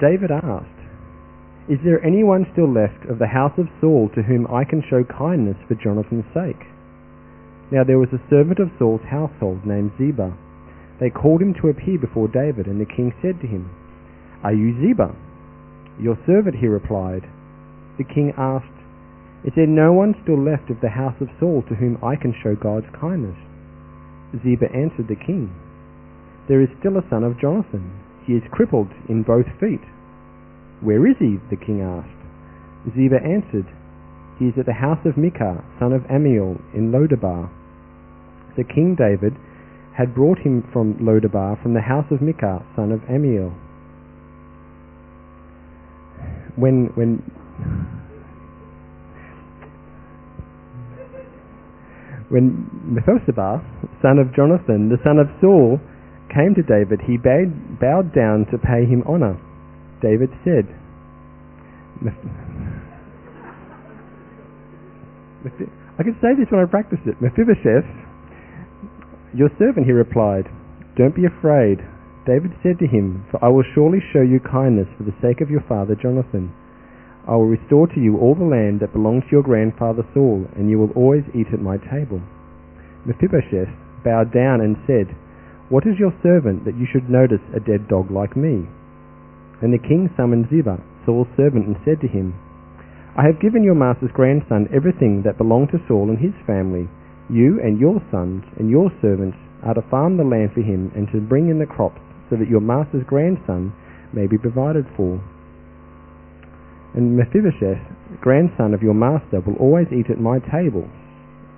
David asked, Is there anyone still left of the house of Saul to whom I can show kindness for Jonathan's sake? Now there was a servant of Saul's household named Ziba. They called him to appear before David, and the king said to him, Are you Ziba? Your servant, he replied. The king asked, Is there no one still left of the house of Saul to whom I can show God's kindness? Ziba answered the king, There is still a son of Jonathan. He is crippled in both feet. Where is he? the king asked. Ziba answered, He is at the house of Micah, son of Amiel, in Lodabar. So King David had brought him from Lodabar from the house of Micah, son of Amiel. When when when Mephibosheth, son of Jonathan, the son of Saul, came to David, he bowed, bowed down to pay him honor. David said, I can say this when I practice it. Mephibosheth, your servant, he replied, don't be afraid. David said to him, For I will surely show you kindness for the sake of your father Jonathan. I will restore to you all the land that belonged to your grandfather Saul, and you will always eat at my table. Mephibosheth bowed down and said, What is your servant that you should notice a dead dog like me? And the king summoned Ziba, Saul's servant, and said to him, I have given your master's grandson everything that belonged to Saul and his family. You and your sons and your servants are to farm the land for him and to bring in the crops so that your master's grandson may be provided for. And Mephibosheth, grandson of your master, will always eat at my table.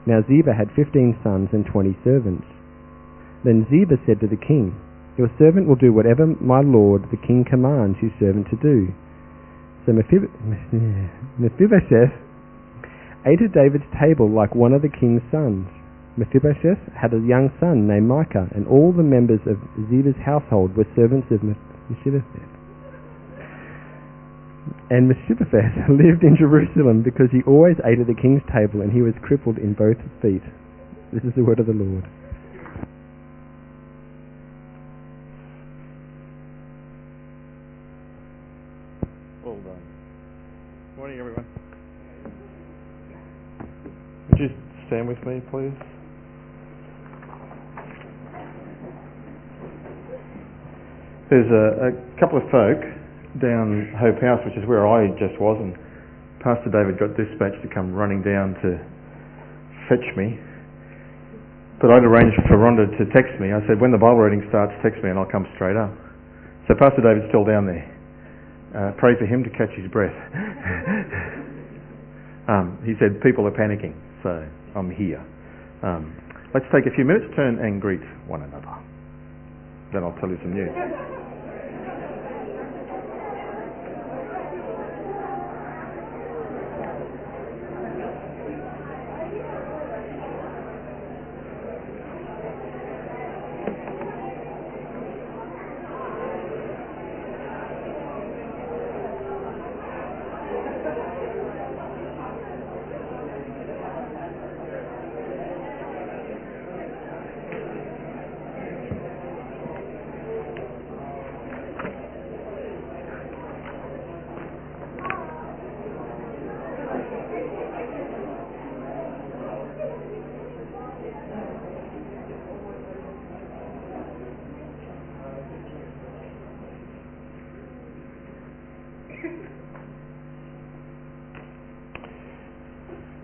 Now Ziba had fifteen sons and twenty servants. Then Ziba said to the king, Your servant will do whatever my lord the king commands his servant to do. So Mephibosheth ate at David's table like one of the king's sons. Mephibosheth had a young son named Micah, and all the members of Ziba's household were servants of Mephibosheth. And Mephibosheth lived in Jerusalem because he always ate at the king's table, and he was crippled in both feet. This is the word of the Lord. Well done. Morning, everyone. Would you stand with me, please? There's a, a couple of folk down Hope House, which is where I just was, and Pastor David got dispatched to come running down to fetch me. But I'd arranged for Rhonda to text me. I said, when the Bible reading starts, text me and I'll come straight up. So Pastor David's still down there. Uh, pray for him to catch his breath. um, he said, people are panicking, so I'm here. Um, let's take a few minutes, turn and greet one another. Then I'll tell you some news.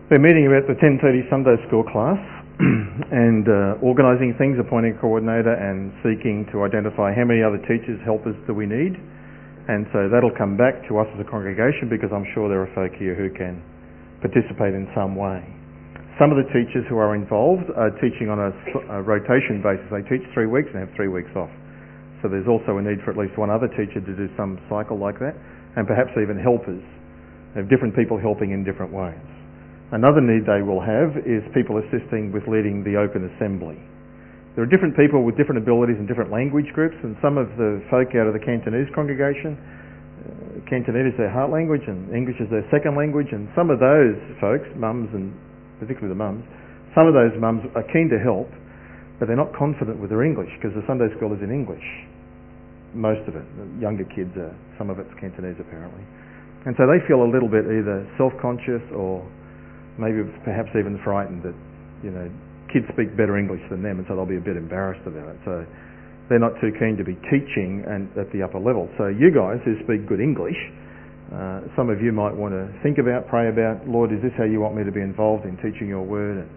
We're meeting about the 10.30 Sunday school class and uh, organising things, appointing a coordinator and seeking to identify how many other teachers, helpers do we need. And so that'll come back to us as a congregation because I'm sure there are folk here who can participate in some way. Some of the teachers who are involved are teaching on a, a rotation basis. They teach three weeks and have three weeks off. So there's also a need for at least one other teacher to do some cycle like that, and perhaps even helpers. They have different people helping in different ways. Another need they will have is people assisting with leading the open assembly. There are different people with different abilities and different language groups, and some of the folk out of the Cantonese congregation, uh, Cantonese is their heart language and English is their second language, and some of those folks, mums and particularly the mums, some of those mums are keen to help, but they're not confident with their English because the Sunday school is in English. most of it. The younger kids are, some of it's Cantonese apparently. And so they feel a little bit either self-conscious or maybe perhaps even frightened that, you know, kids speak better English than them and so they'll be a bit embarrassed about it. So they're not too keen to be teaching and at the upper level. So you guys who speak good English, uh, some of you might want to think about, pray about, Lord, is this how you want me to be involved in teaching your word? And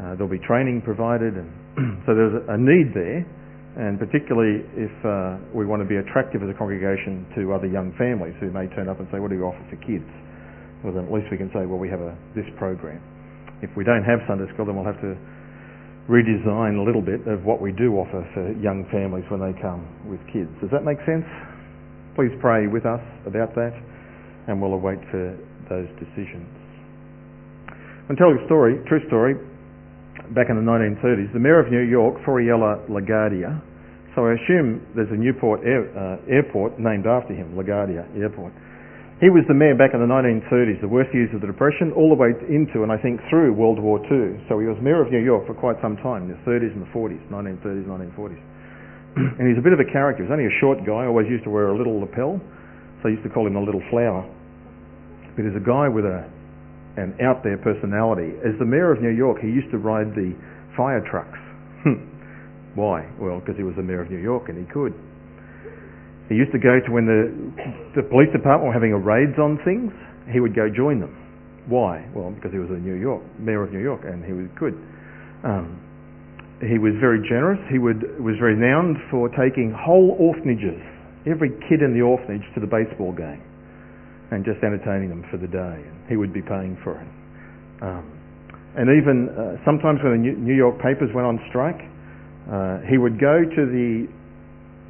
uh, there'll be training provided, and so there's a need there and particularly if uh, we want to be attractive as a congregation to other young families who may turn up and say, what do you offer for kids? Well, then at least we can say, well, we have a, this program. If we don't have Sunday school, then we'll have to redesign a little bit of what we do offer for young families when they come with kids. Does that make sense? Please pray with us about that, and we'll await for those decisions. I'm telling a story, true story, back in the 1930s, the mayor of New York, Fiorello LaGuardia, so I assume there's a Newport air, uh, airport named after him, LaGuardia Airport. He was the mayor back in the 1930s, the worst years of the Depression, all the way into and I think through World War II. So he was mayor of New York for quite some time, in the 30s and the 40s, 1930s, 1940s. and he's a bit of a character. He's only a short guy, always used to wear a little lapel, so I used to call him a little flower. But he's a guy with a, an out there personality. As the mayor of New York, he used to ride the fire trucks. Why? Well, because he was the mayor of New York and he could. He used to go to when the, the police department were having a raids on things, he would go join them. Why? Well, because he was a New York, mayor of New York and he was good. Um, he was very generous. He would, was renowned for taking whole orphanages, every kid in the orphanage to the baseball game and just entertaining them for the day. And he would be paying for it. Um, and even uh, sometimes when the New York papers went on strike, uh, he would go to the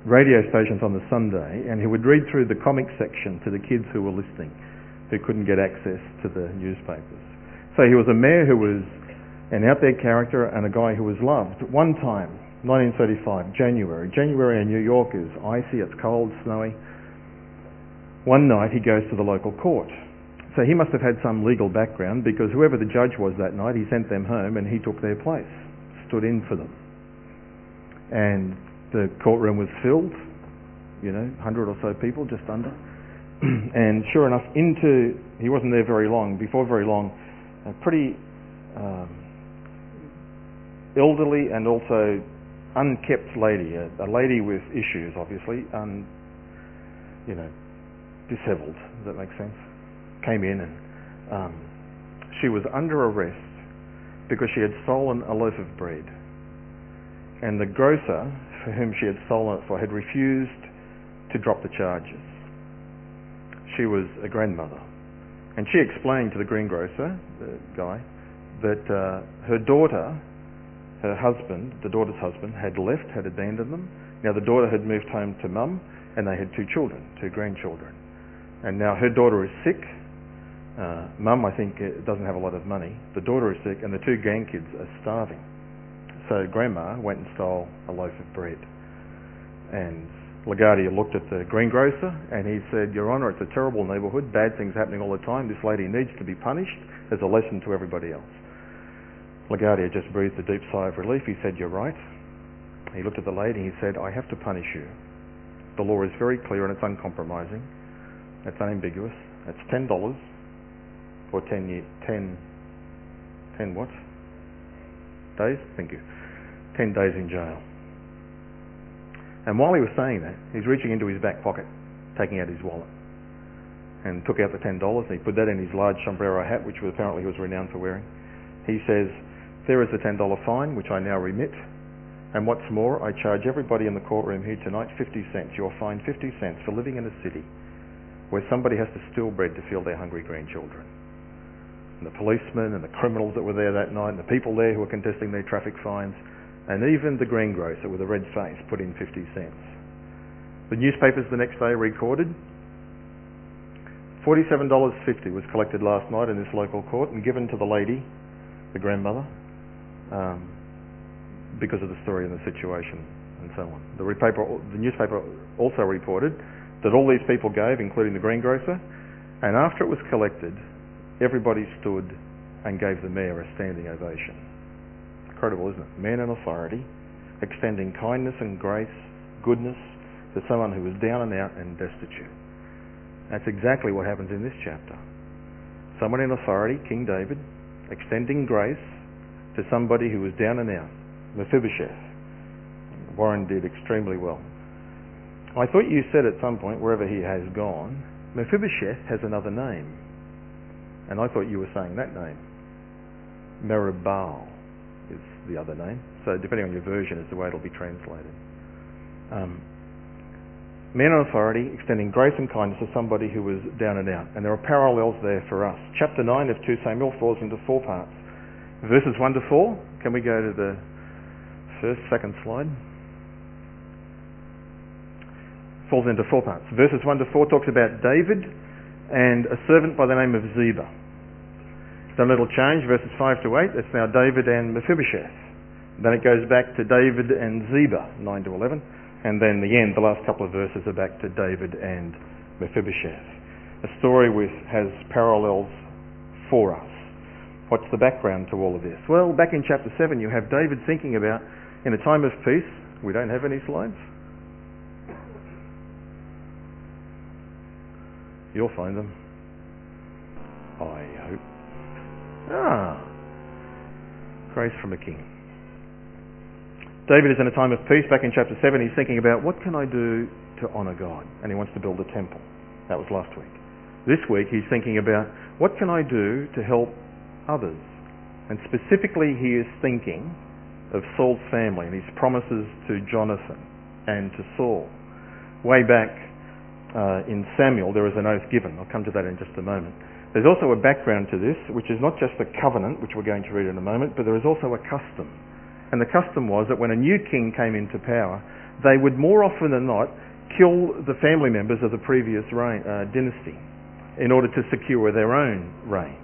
radio stations on the Sunday and he would read through the comic section to the kids who were listening, who couldn't get access to the newspapers. So he was a mayor who was an out there character and a guy who was loved. One time, 1935, January. January in New York is icy, it's cold, snowy. One night he goes to the local court. So he must have had some legal background because whoever the judge was that night, he sent them home and he took their place, stood in for them and the courtroom was filled, you know, 100 or so people, just under. and sure enough, into, he wasn't there very long, before very long, a pretty um, elderly and also unkept lady, a, a, lady with issues, obviously, un, you know, disheveled, does that make sense? Came in and um, she was under arrest because she had stolen a loaf of bread and the grocer for whom she had stolen for had refused to drop the charges. She was a grandmother. And she explained to the greengrocer, the guy, that uh, her daughter, her husband, the daughter's husband, had left, had abandoned them. Now the daughter had moved home to mum, and they had two children, two grandchildren. And now her daughter is sick. Uh, mum, I think, doesn't have a lot of money. The daughter is sick, and the two grandkids are starving. So grandma went and stole a loaf of bread. And LaGuardia looked at the greengrocer and he said, Your Honour, it's a terrible neighbourhood, bad things happening all the time, this lady needs to be punished as a lesson to everybody else. LaGuardia just breathed a deep sigh of relief. He said, You're right. He looked at the lady and he said, I have to punish you. The law is very clear and it's uncompromising. It's unambiguous. It's ten dollars for ten year, ten, ten what? Days? Thank you. 10 days in jail. And while he was saying that, he's reaching into his back pocket, taking out his wallet, and took out the $10 and he put that in his large sombrero hat, which apparently he was renowned for wearing. He says, there is the $10 fine, which I now remit. And what's more, I charge everybody in the courtroom here tonight 50 cents. You're fined 50 cents for living in a city where somebody has to steal bread to feed their hungry grandchildren and the policemen and the criminals that were there that night and the people there who were contesting their traffic fines and even the greengrocer with a red face put in 50 cents. The newspapers the next day recorded $47.50 was collected last night in this local court and given to the lady, the grandmother, um, because of the story and the situation and so on. The, the newspaper also reported that all these people gave, including the greengrocer, and after it was collected, everybody stood and gave the mayor a standing ovation incredible, isn't it? Man in authority, extending kindness and grace, goodness, to someone who was down and out and destitute. That's exactly what happens in this chapter. Someone in authority, King David, extending grace to somebody who was down and out, Mephibosheth. Warren did extremely well. I thought you said at some point, wherever he has gone, Mephibosheth has another name. And I thought you were saying that name. Meribbaal is the other name. So depending on your version is the way it'll be translated. Um, men on authority extending grace and kindness to somebody who was down and out. And there are parallels there for us. Chapter 9 of 2 Samuel falls into four parts. Verses 1 to 4. Can we go to the first, second slide? Falls into four parts. Verses 1 to 4 talks about David and a servant by the name of Ziba. A little change, verses 5 to 8. It's now David and Mephibosheth. Then it goes back to David and Ziba, 9 to 11. And then the end, the last couple of verses are back to David and Mephibosheth. A story has parallels for us. What's the background to all of this? Well, back in chapter 7 you have David thinking about, in a time of peace, we don't have any slides. You'll find them. I hope. Ah. Grace from a king. David is in a time of peace. Back in chapter 7 he's thinking about what can I do to honour God? And he wants to build a temple. That was last week. This week he's thinking about what can I do to help others. And specifically, he is thinking of Saul's family and his promises to Jonathan and to Saul. Way back uh, in Samuel, there is an oath given. I'll come to that in just a moment. There's also a background to this, which is not just the covenant, which we're going to read in a moment, but there is also a custom. And the custom was that when a new king came into power, they would more often than not kill the family members of the previous reign, uh, dynasty in order to secure their own reign.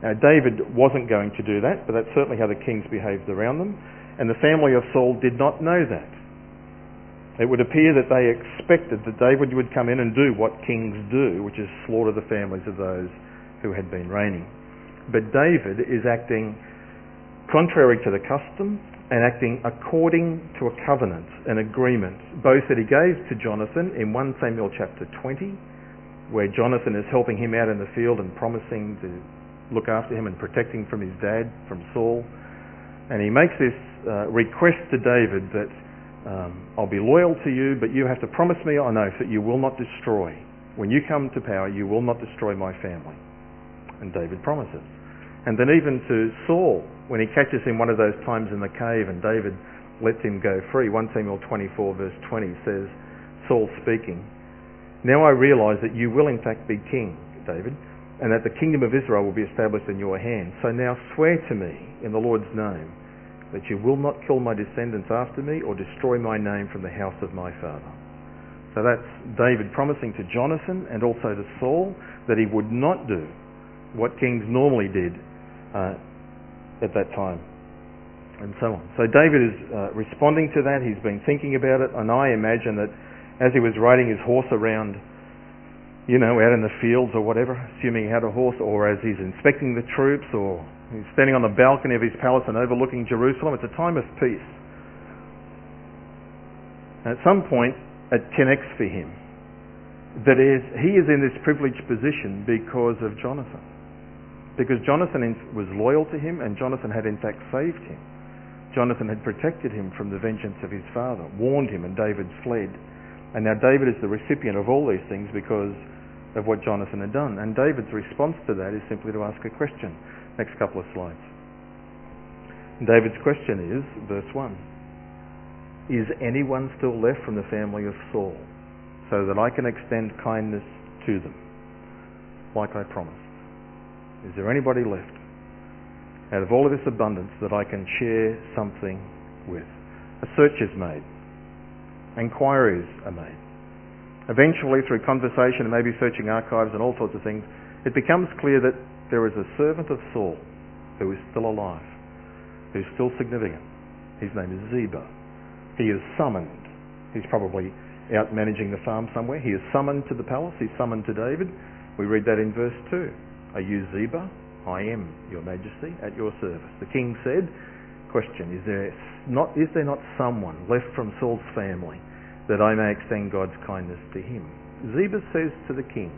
Now, David wasn't going to do that, but that's certainly how the kings behaved around them. And the family of Saul did not know that. It would appear that they expected that David would come in and do what kings do, which is slaughter the families of those who had been reigning. But David is acting contrary to the custom and acting according to a covenant, an agreement, both that he gave to Jonathan in 1 Samuel chapter 20, where Jonathan is helping him out in the field and promising to look after him and protect him from his dad, from Saul. And he makes this uh, request to David that um, I'll be loyal to you, but you have to promise me on oath that you will not destroy. When you come to power, you will not destroy my family. And David promises. And then even to Saul, when he catches him one of those times in the cave and David lets him go free, 1 Samuel 24 verse 20 says, Saul speaking, Now I realize that you will in fact be king, David, and that the kingdom of Israel will be established in your hand. So now swear to me in the Lord's name that you will not kill my descendants after me or destroy my name from the house of my father. So that's David promising to Jonathan and also to Saul that he would not do what kings normally did uh, at that time and so on. So David is uh, responding to that. He's been thinking about it, and I imagine that as he was riding his horse around you know, out in the fields or whatever, assuming he had a horse, or as he's inspecting the troops, or he's standing on the balcony of his palace and overlooking Jerusalem. It's a time of peace. And at some point, it connects for him. That is, he is in this privileged position because of Jonathan. Because Jonathan was loyal to him, and Jonathan had in fact saved him. Jonathan had protected him from the vengeance of his father, warned him, and David fled. And now David is the recipient of all these things because of what Jonathan had done. And David's response to that is simply to ask a question. Next couple of slides. David's question is, verse 1, Is anyone still left from the family of Saul so that I can extend kindness to them like I promised? Is there anybody left out of all of this abundance that I can share something with? A search is made. Inquiries are made. Eventually, through conversation and maybe searching archives and all sorts of things, it becomes clear that there is a servant of Saul who is still alive, who's still significant. His name is Ziba. He is summoned. He's probably out managing the farm somewhere. He is summoned to the palace. He's summoned to David. We read that in verse 2. Are you Ziba? I am, your majesty, at your service. The king said, question, is there not, is there not someone left from Saul's family that I may extend God's kindness to him. Ziba says to the king,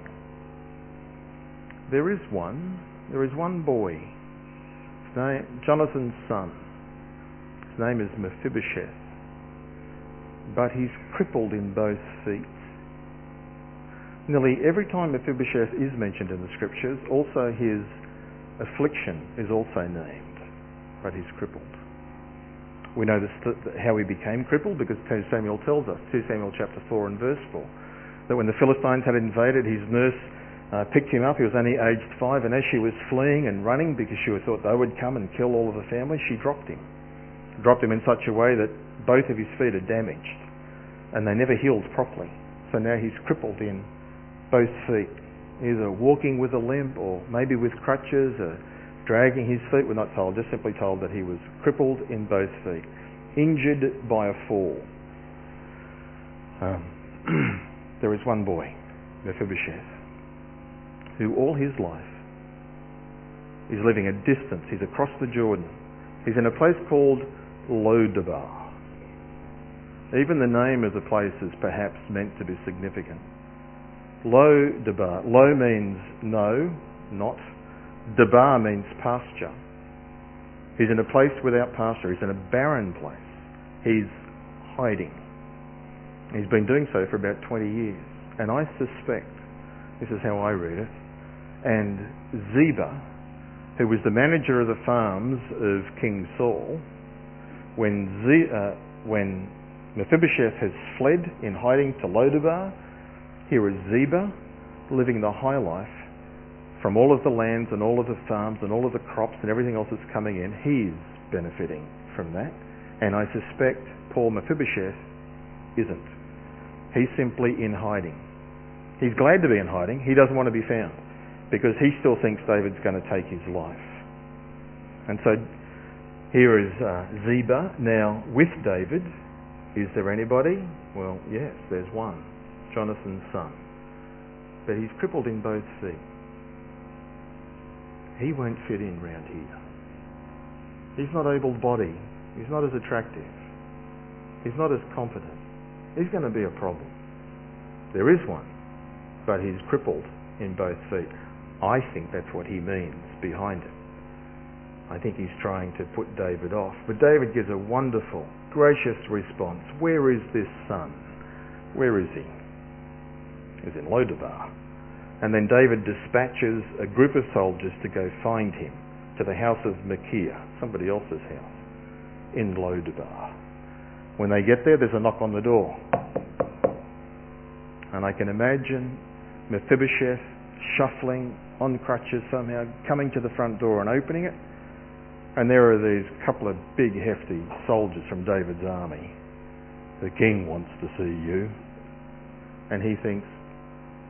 There is one, there is one boy, his name, Jonathan's son. His name is Mephibosheth, but he's crippled in both feet. Nearly every time Mephibosheth is mentioned in the scriptures, also his affliction is also named, but he's crippled. We know this, how he became crippled because 2 Samuel tells us, 2 Samuel chapter 4 and verse 4, that when the Philistines had invaded, his nurse uh, picked him up. He was only aged five, and as she was fleeing and running because she thought they would come and kill all of the family, she dropped him. Dropped him in such a way that both of his feet are damaged, and they never healed properly. So now he's crippled in both feet, either walking with a limp or maybe with crutches or dragging his feet. We're not told, just simply told that he was crippled in both feet, injured by a fall. Um, there is one boy, Mephibosheth, who all his life is living a distance. He's across the Jordan. He's in a place called Lodabar. Even the name of the place is perhaps meant to be significant. Lodabar. Lo means no, not. Debar means pasture. He's in a place without pasture. He's in a barren place. He's hiding. He's been doing so for about 20 years. And I suspect, this is how I read it, and Ziba, who was the manager of the farms of King Saul, when, Z, uh, when Mephibosheth has fled in hiding to Lodabar, here is Ziba living the high life from all of the lands and all of the farms and all of the crops and everything else that's coming in, he's benefiting from that. And I suspect Paul Mephibosheth isn't. He's simply in hiding. He's glad to be in hiding. He doesn't want to be found because he still thinks David's going to take his life. And so here is uh, Ziba now with David. Is there anybody? Well, yes, there's one, Jonathan's son. But he's crippled in both feet he won't fit in round here. He's not able-bodied. He's not as attractive. He's not as competent. He's going to be a problem. There is one, but he's crippled in both feet. I think that's what he means behind it. I think he's trying to put David off. But David gives a wonderful, gracious response. Where is this son? Where is he? He's in Lodabar. And then David dispatches a group of soldiers to go find him to the house of Machir, somebody else's house, in Lodabar. When they get there, there's a knock on the door. And I can imagine Mephibosheth shuffling on crutches somehow, coming to the front door and opening it. And there are these couple of big, hefty soldiers from David's army. The king wants to see you. And he thinks,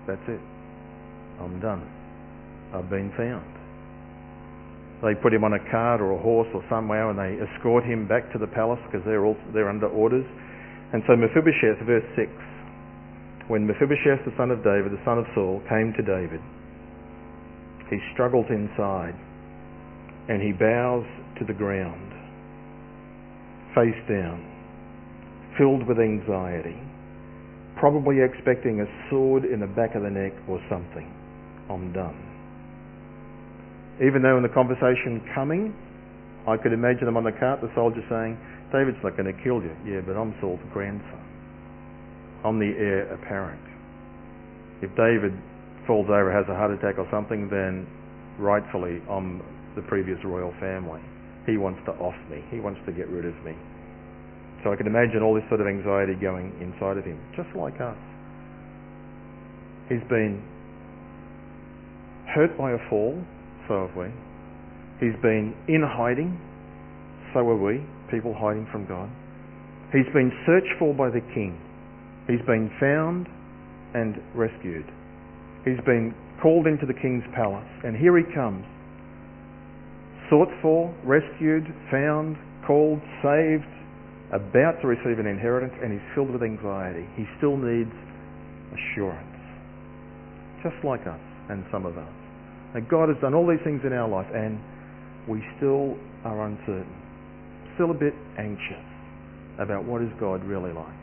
that's it. I'm done. I've been found. They put him on a cart or a horse or somewhere and they escort him back to the palace because they're, also, they're under orders. And so Mephibosheth, verse 6, when Mephibosheth, the son of David, the son of Saul, came to David, he struggles inside and he bows to the ground, face down, filled with anxiety, probably expecting a sword in the back of the neck or something. I'm done. Even though in the conversation coming, I could imagine them on the cart, the soldier saying, David's not going to kill you. Yeah, but I'm Saul's grandson. I'm the heir apparent. If David falls over, has a heart attack or something, then rightfully I'm the previous royal family. He wants to off me. He wants to get rid of me. So I can imagine all this sort of anxiety going inside of him, just like us. He's been hurt by a fall, so have we. He's been in hiding, so are we, people hiding from God. He's been searched for by the king. He's been found and rescued. He's been called into the king's palace, and here he comes. Sought for, rescued, found, called, saved, about to receive an inheritance, and he's filled with anxiety. He still needs assurance. Just like us and some of us. And God has done all these things in our life and we still are uncertain, still a bit anxious about what is God really like.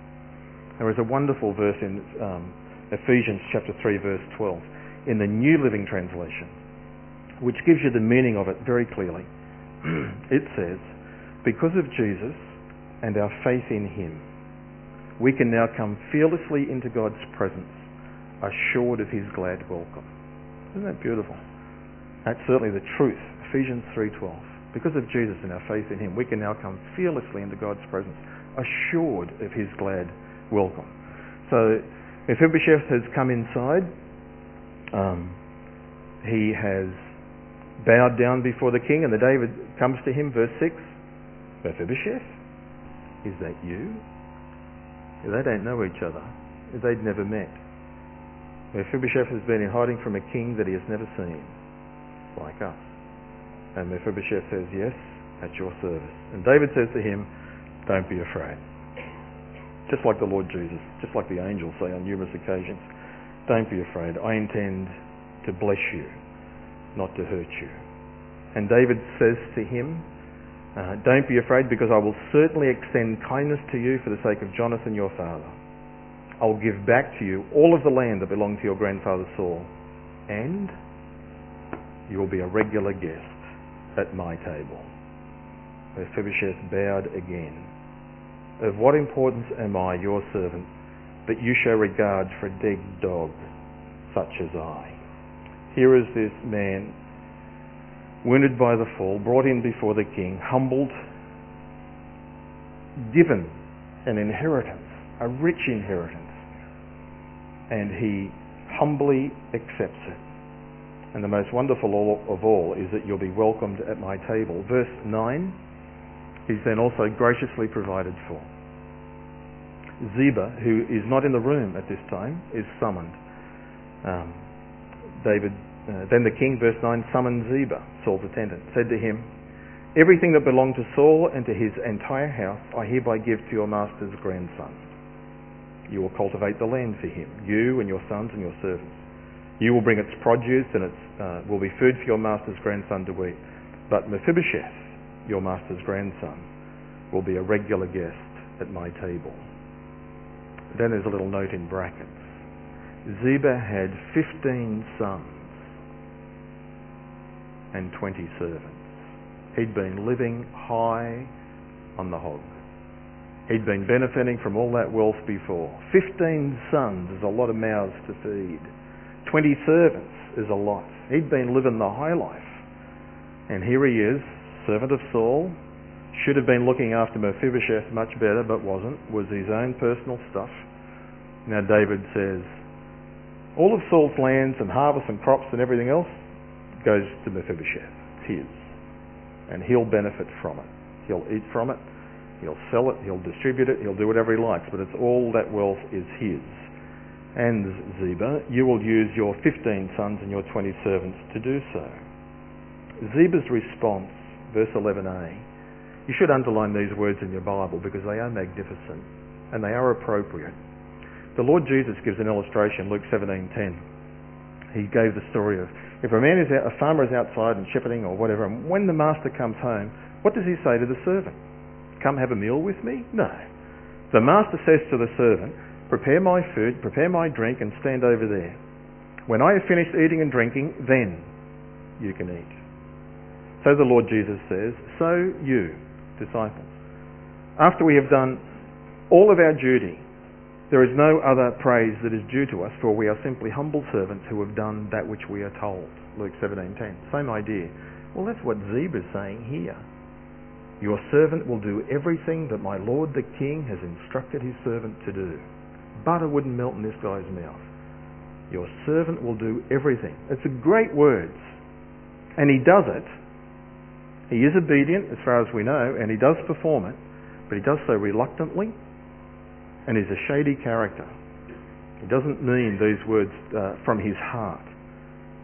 There is a wonderful verse in um, Ephesians chapter 3 verse 12 in the New Living Translation which gives you the meaning of it very clearly. it says, because of Jesus and our faith in him, we can now come fearlessly into God's presence, assured of his glad welcome. Isn't that beautiful? That's certainly the truth. Ephesians 3.12. Because of Jesus and our faith in him, we can now come fearlessly into God's presence, assured of his glad welcome. So Mephibosheth has come inside. Um, he has bowed down before the king, and the David comes to him, verse 6, Mephibosheth, is that you? They don't know each other. They'd never met. Mephibosheth has been in hiding from a king that he has never seen, like us. And Mephibosheth says, yes, at your service. And David says to him, don't be afraid. Just like the Lord Jesus, just like the angels say on numerous occasions, don't be afraid. I intend to bless you not to hurt you. And David says to him, uh, Don't be afraid because I will certainly extend kindness to you for the sake of Jonathan your father. I'll give back to you all of the land that belonged to your grandfather Saul, and you will be a regular guest at my table. Mephibosheth bowed again. Of what importance am I, your servant, that you show regard for a dead dog such as I? Here is this man, wounded by the fall, brought in before the king, humbled, given an inheritance, a rich inheritance, and he humbly accepts it. And the most wonderful of all is that you'll be welcomed at my table. Verse 9, he's then also graciously provided for. Ziba, who is not in the room at this time, is summoned. Um, David, uh, then the king, verse 9, summoned Ziba, Saul's attendant, said to him, Everything that belonged to Saul and to his entire house I hereby give to your master's grandson. You will cultivate the land for him, you and your sons and your servants. You will bring its produce and it uh, will be food for your master's grandson to eat. But Mephibosheth, your master's grandson, will be a regular guest at my table. Then there's a little note in brackets. Ziba had 15 sons and 20 servants. He'd been living high on the hog. He'd been benefiting from all that wealth before. 15 sons is a lot of mouths to feed. 20 servants is a lot. He'd been living the high life. And here he is, servant of Saul, should have been looking after Mephibosheth much better, but wasn't, was his own personal stuff. Now David says, all of Saul's lands and harvests and crops and everything else goes to Mephibosheth. It's his. And he'll benefit from it. He'll eat from it. He'll sell it. He'll distribute it. He'll do whatever he likes. But it's all that wealth is his. And Ziba, you will use your 15 sons and your 20 servants to do so. Ziba's response, verse 11a, you should underline these words in your Bible because they are magnificent and they are appropriate. The Lord Jesus gives an illustration, Luke 17:10. He gave the story of if a man is out, a farmer is outside and shepherding or whatever, and when the master comes home, what does he say to the servant? Come have a meal with me? No. The master says to the servant, prepare my food, prepare my drink, and stand over there. When I have finished eating and drinking, then you can eat. So the Lord Jesus says, so you, disciples, after we have done all of our duty, there is no other praise that is due to us, for we are simply humble servants who have done that which we are told. Luke 17:10. Same idea. Well, that's what Ziba is saying here. Your servant will do everything that my lord the king has instructed his servant to do. Butter wouldn't melt in this guy's mouth. Your servant will do everything. It's a great words. And he does it. He is obedient as far as we know, and he does perform it, but he does so reluctantly and is a shady character. He doesn't mean these words uh, from his heart.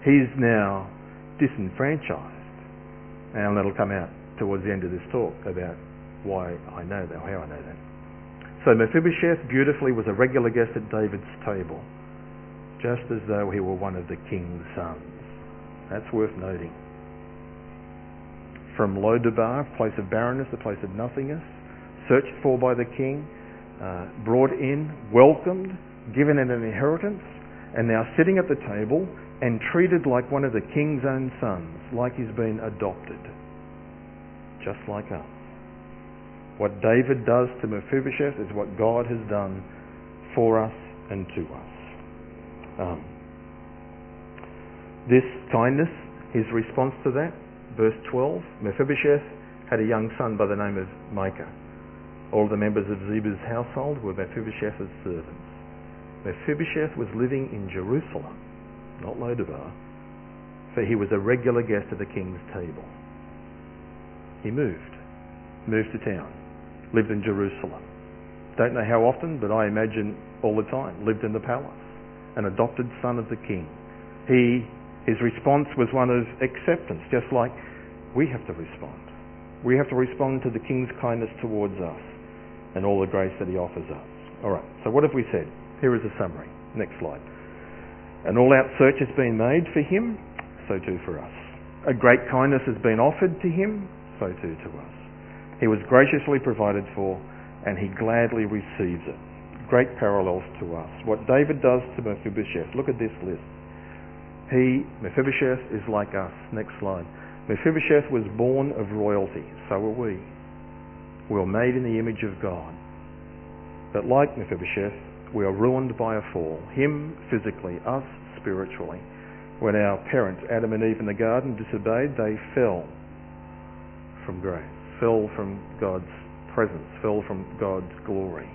He's now disenfranchised. And that'll come out towards the end of this talk about why I know that, how I know that. So Mephibosheth beautifully was a regular guest at David's table, just as though he were one of the king's sons. That's worth noting. From Lodabar, place of barrenness, the place of nothingness, searched for by the king, uh, brought in, welcomed, given an inheritance, and now sitting at the table and treated like one of the king's own sons, like he's been adopted, just like us. What David does to Mephibosheth is what God has done for us and to us. Um, this kindness, his response to that, verse 12, Mephibosheth had a young son by the name of Micah. All the members of Ziba's household were Mephibosheth's servants. Mephibosheth was living in Jerusalem, not Lodabar, for he was a regular guest at the king's table. He moved, moved to town, lived in Jerusalem. Don't know how often, but I imagine all the time, lived in the palace, an adopted son of the king. He, his response was one of acceptance, just like we have to respond. We have to respond to the king's kindness towards us and all the grace that he offers us. All right, so what have we said? Here is a summary. Next slide. An all-out search has been made for him, so too for us. A great kindness has been offered to him, so too to us. He was graciously provided for, and he gladly receives it. Great parallels to us. What David does to Mephibosheth, look at this list. He, Mephibosheth, is like us. Next slide. Mephibosheth was born of royalty, so are we. We were made in the image of God. But like Mephibosheth, we are ruined by a fall. Him physically, us spiritually. When our parents, Adam and Eve in the garden, disobeyed, they fell from grace, fell from God's presence, fell from God's glory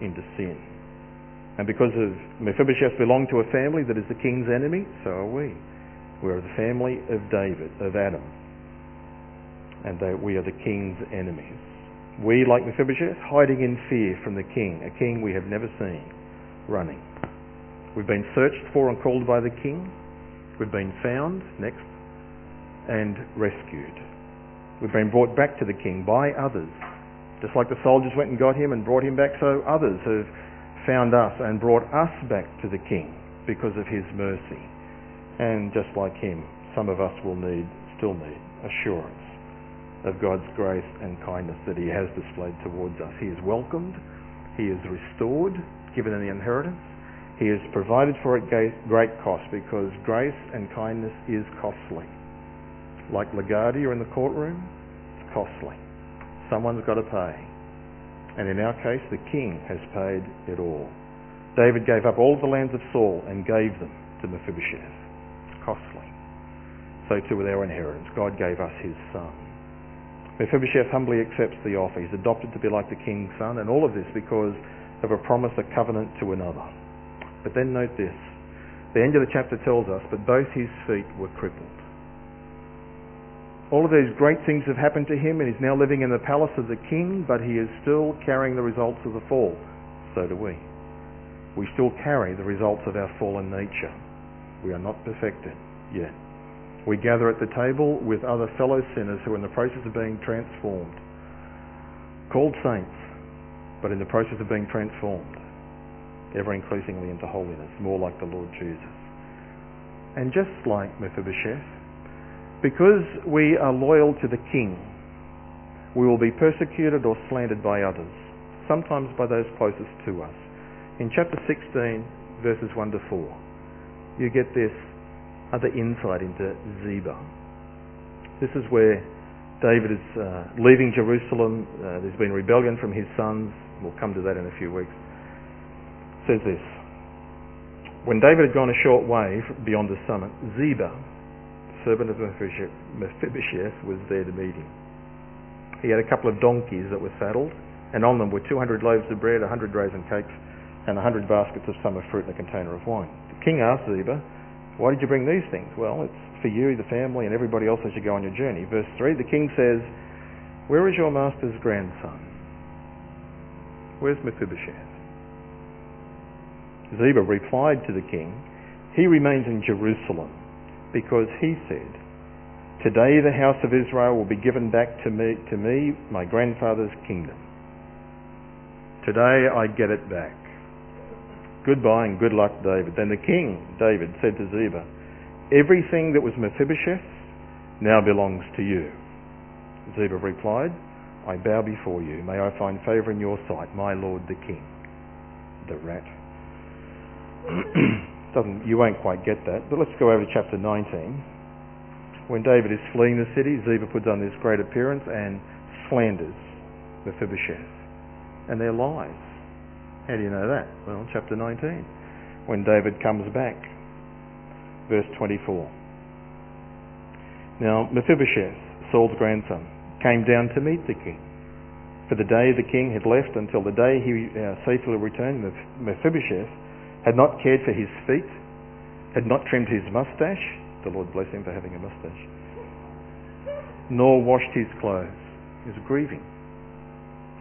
into sin. And because of Mephibosheth belonged to a family that is the king's enemy, so are we. We are the family of David, of Adam. And we are the king's enemies. We, like Mephibosheth, hiding in fear from the king, a king we have never seen, running. We've been searched for and called by the king. We've been found, next, and rescued. We've been brought back to the king by others. Just like the soldiers went and got him and brought him back, so others have found us and brought us back to the king because of his mercy. And just like him, some of us will need, still need, assurance of God's grace and kindness that he has displayed towards us. He is welcomed, he is restored, given an inheritance. He is provided for at great cost because grace and kindness is costly. Like LaGuardia in the courtroom, it's costly. Someone's got to pay. And in our case, the king has paid it all. David gave up all the lands of Saul and gave them to Mephibosheth. It's costly. So too with our inheritance. God gave us his son. Mephibosheth humbly accepts the offer. He's adopted to be like the king's son, and all of this because of a promise, a covenant to another. But then note this. The end of the chapter tells us, but both his feet were crippled. All of these great things have happened to him, and he's now living in the palace of the king, but he is still carrying the results of the fall. So do we. We still carry the results of our fallen nature. We are not perfected yet. We gather at the table with other fellow sinners who are in the process of being transformed. Called saints, but in the process of being transformed, ever increasingly into holiness, more like the Lord Jesus. And just like Mephibosheth, because we are loyal to the king, we will be persecuted or slandered by others, sometimes by those closest to us. In chapter 16, verses 1 to 4, you get this other insight into Ziba. This is where David is uh, leaving Jerusalem. Uh, there's been rebellion from his sons. We'll come to that in a few weeks. It says this. When David had gone a short way beyond the summit, Ziba, servant of Mephibosheth, was there to meet him. He had a couple of donkeys that were saddled, and on them were 200 loaves of bread, 100 raisin cakes, and 100 baskets of summer fruit and a container of wine. The king asked Ziba, why did you bring these things? Well, it's for you, the family, and everybody else as you go on your journey. Verse 3, the king says, Where is your master's grandson? Where's Mephibosheth? Ziba replied to the king, He remains in Jerusalem, because he said, Today the house of Israel will be given back to me, to me my grandfather's kingdom. Today I get it back. Goodbye and good luck, David. Then the king, David, said to Ziba, Everything that was Mephibosheth now belongs to you. Ziba replied, I bow before you. May I find favour in your sight, my Lord the King. The rat. Doesn't, you won't quite get that, but let's go over to chapter 19. When David is fleeing the city, Ziba puts on this great appearance and slanders Mephibosheth. And they're lies. How do you know that? Well, chapter 19. When David comes back, verse 24. Now, Mephibosheth, Saul's grandson, came down to meet the king. For the day the king had left until the day he uh, safely returned, Mephibosheth had not cared for his feet, had not trimmed his mustache, the Lord bless him for having a mustache, nor washed his clothes. He was grieving,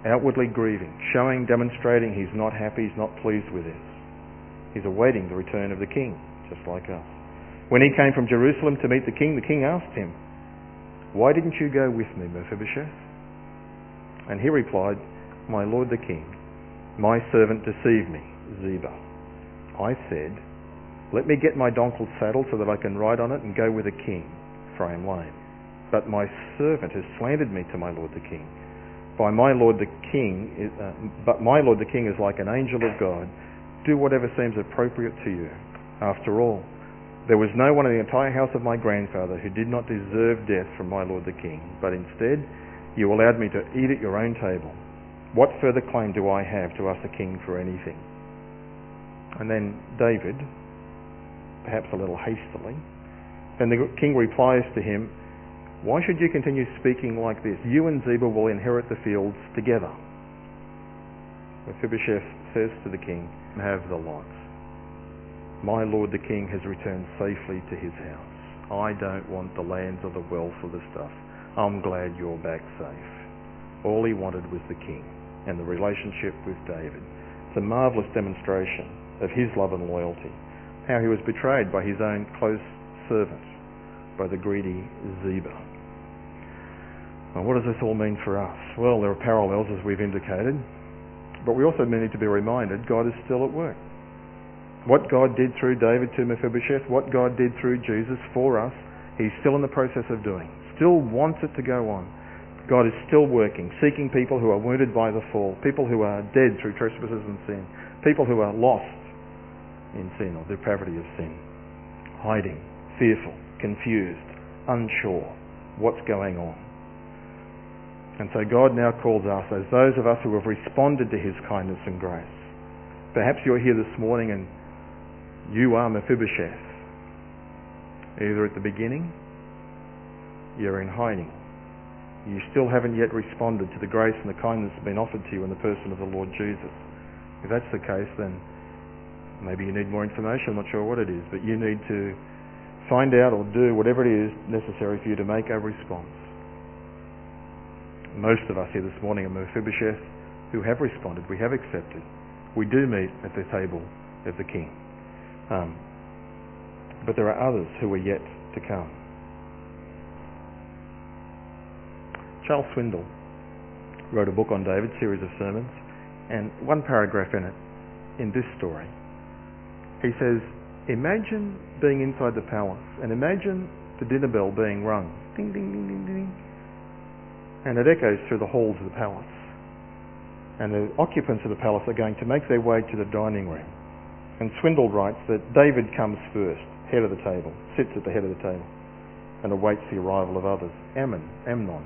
outwardly grieving, showing, demonstrating he's not happy, he's not pleased with this. He's awaiting the return of the king, just like us. When he came from Jerusalem to meet the king, the king asked him, Why didn't you go with me, Mephibosheth? And he replied, My lord the king, my servant deceived me, Ziba. I said, Let me get my donkey's saddle so that I can ride on it and go with the king, for I am lame. But my servant has slandered me to my lord the king. By my lord the king, uh, but my lord the king is like an angel of God. Do whatever seems appropriate to you. After all, there was no one in the entire house of my grandfather who did not deserve death from my lord the king, but instead you allowed me to eat at your own table. What further claim do I have to ask the king for anything? And then David, perhaps a little hastily, and the king replies to him, Why should you continue speaking like this? You and Ziba will inherit the fields together. Mephibosheth says to the king, Have the lot. My lord the king has returned safely to his house. I don't want the lands or the wealth or the stuff. I'm glad you're back safe. All he wanted was the king and the relationship with David. It's a marvellous demonstration of his love and loyalty. How he was betrayed by his own close servant, by the greedy Ziba. Well, what does this all mean for us? Well, there are parallels as we've indicated, but we also need to be reminded God is still at work. What God did through David to Mephibosheth, what God did through Jesus for us, He's still in the process of doing. Still wants it to go on. God is still working, seeking people who are wounded by the fall, people who are dead through trespasses and sin, people who are lost in sin or depravity of sin, hiding, fearful, confused, unsure what's going on. And so God now calls us as those of us who have responded to his kindness and grace. Perhaps you're here this morning and you are Mephibosheth. Either at the beginning, you're in hiding. You still haven't yet responded to the grace and the kindness that's been offered to you in the person of the Lord Jesus. If that's the case, then maybe you need more information. I'm not sure what it is, but you need to find out or do whatever it is necessary for you to make a response. Most of us here this morning are Mephibosheth who have responded. We have accepted. We do meet at the table of the King. Um, but there are others who are yet to come. Charles Swindoll wrote a book on David, series of sermons, and one paragraph in it, in this story, he says, imagine being inside the palace and imagine the dinner bell being rung. Ding, ding, ding, ding, ding. And it echoes through the halls of the palace. And the occupants of the palace are going to make their way to the dining room. And Swindoll writes that David comes first, head of the table, sits at the head of the table, and awaits the arrival of others. Ammon, Amnon,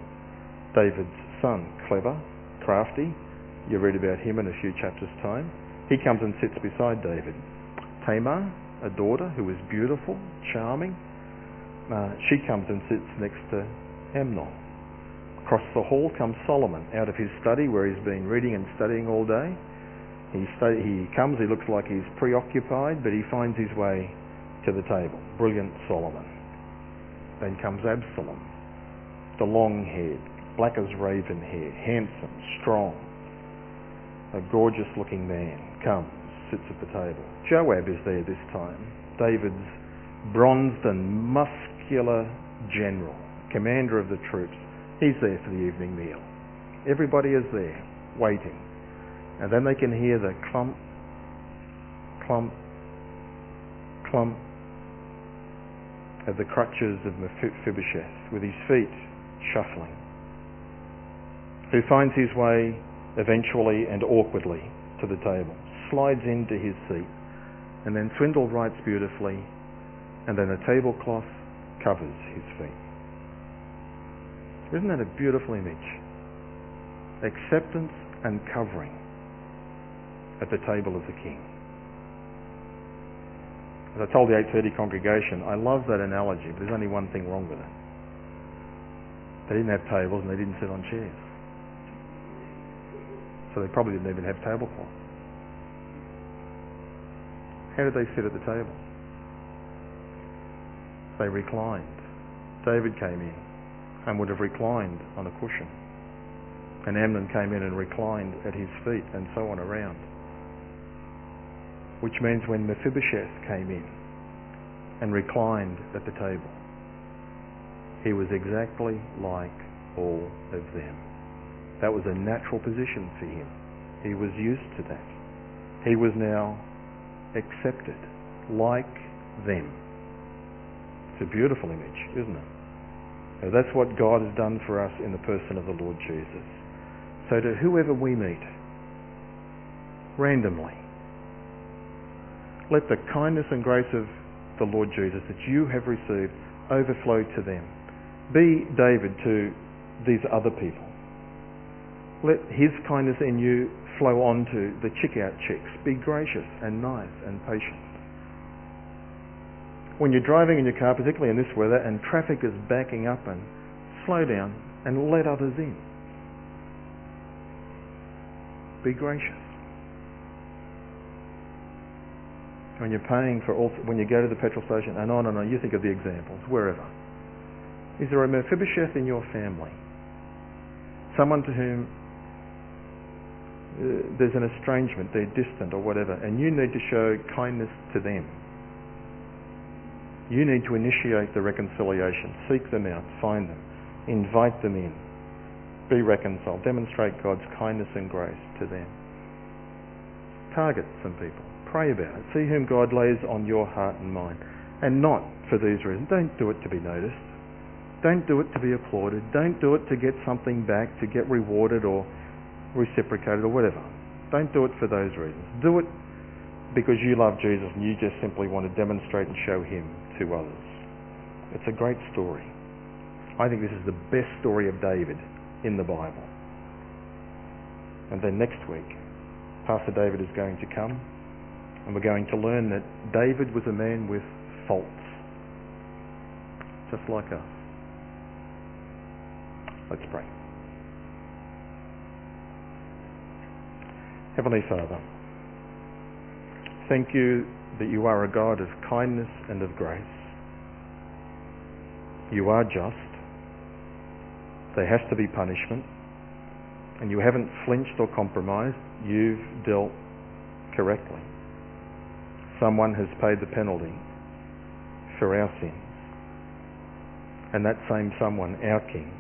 David's son, clever, crafty. You read about him in a few chapters' time. He comes and sits beside David. Tamar, a daughter who is beautiful, charming, uh, she comes and sits next to Amnon. Across the hall comes Solomon out of his study where he's been reading and studying all day. He, study, he comes, he looks like he's preoccupied, but he finds his way to the table. Brilliant Solomon. Then comes Absalom, the long-haired, black as raven hair, handsome, strong, a gorgeous looking man, comes, sits at the table. Joab is there this time, David's bronzed and muscular general, commander of the troops. He's there for the evening meal. Everybody is there, waiting. And then they can hear the clump, clump, clump of the crutches of Mephibosheth with his feet shuffling. who finds his way eventually and awkwardly to the table, slides into his seat, and then Swindoll writes beautifully, and then a tablecloth covers his feet. Isn't that a beautiful image? Acceptance and covering at the table of the King. As I told the 8.30 congregation, I love that analogy, but there's only one thing wrong with it. They didn't have tables and they didn't sit on chairs. So they probably didn't even have tablecloths. How did they sit at the table? They reclined. David came in and would have reclined on a cushion. And Amnon came in and reclined at his feet and so on around. Which means when Mephibosheth came in and reclined at the table, he was exactly like all of them. That was a natural position for him. He was used to that. He was now accepted like them. It's a beautiful image, isn't it? Now that's what God has done for us in the person of the Lord Jesus. So to whoever we meet, randomly, let the kindness and grace of the Lord Jesus that you have received overflow to them. Be David to these other people. Let his kindness in you flow on to the chick-out chicks. Be gracious and nice and patient. When you're driving in your car, particularly in this weather, and traffic is backing up and slow down and let others in. Be gracious. When you're paying for all, when you go to the petrol station, and on and on, you think of the examples, wherever. Is there a Mephibosheth in your family? Someone to whom uh, there's an estrangement, they're distant or whatever, and you need to show kindness to them. You need to initiate the reconciliation, seek them out, find them, invite them in, be reconciled, demonstrate God's kindness and grace to them. Target some people, pray about it, see whom God lays on your heart and mind, and not for these reasons. Don't do it to be noticed. Don't do it to be applauded. Don't do it to get something back, to get rewarded or reciprocated or whatever. Don't do it for those reasons. Do it because you love Jesus and you just simply want to demonstrate and show him to others. It's a great story. I think this is the best story of David in the Bible. And then next week, Pastor David is going to come and we're going to learn that David was a man with faults, just like us. Let's pray. Heavenly Father, thank you that you are a God of kindness and of grace. You are just. There has to be punishment. And you haven't flinched or compromised. You've dealt correctly. Someone has paid the penalty for our sins. And that same someone, our King,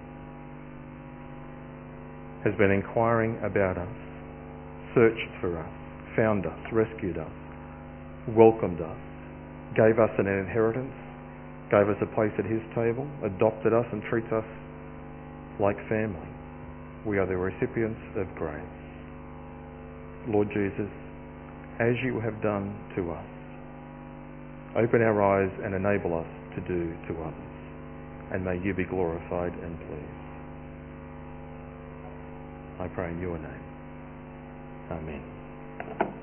has been inquiring about us, searched for us, found us, rescued us, welcomed us, gave us an inheritance, gave us a place at his table, adopted us and treats us like family. We are the recipients of grace. Lord Jesus, as you have done to us, open our eyes and enable us to do to others. And may you be glorified and pleased. I pray in your name. Amen.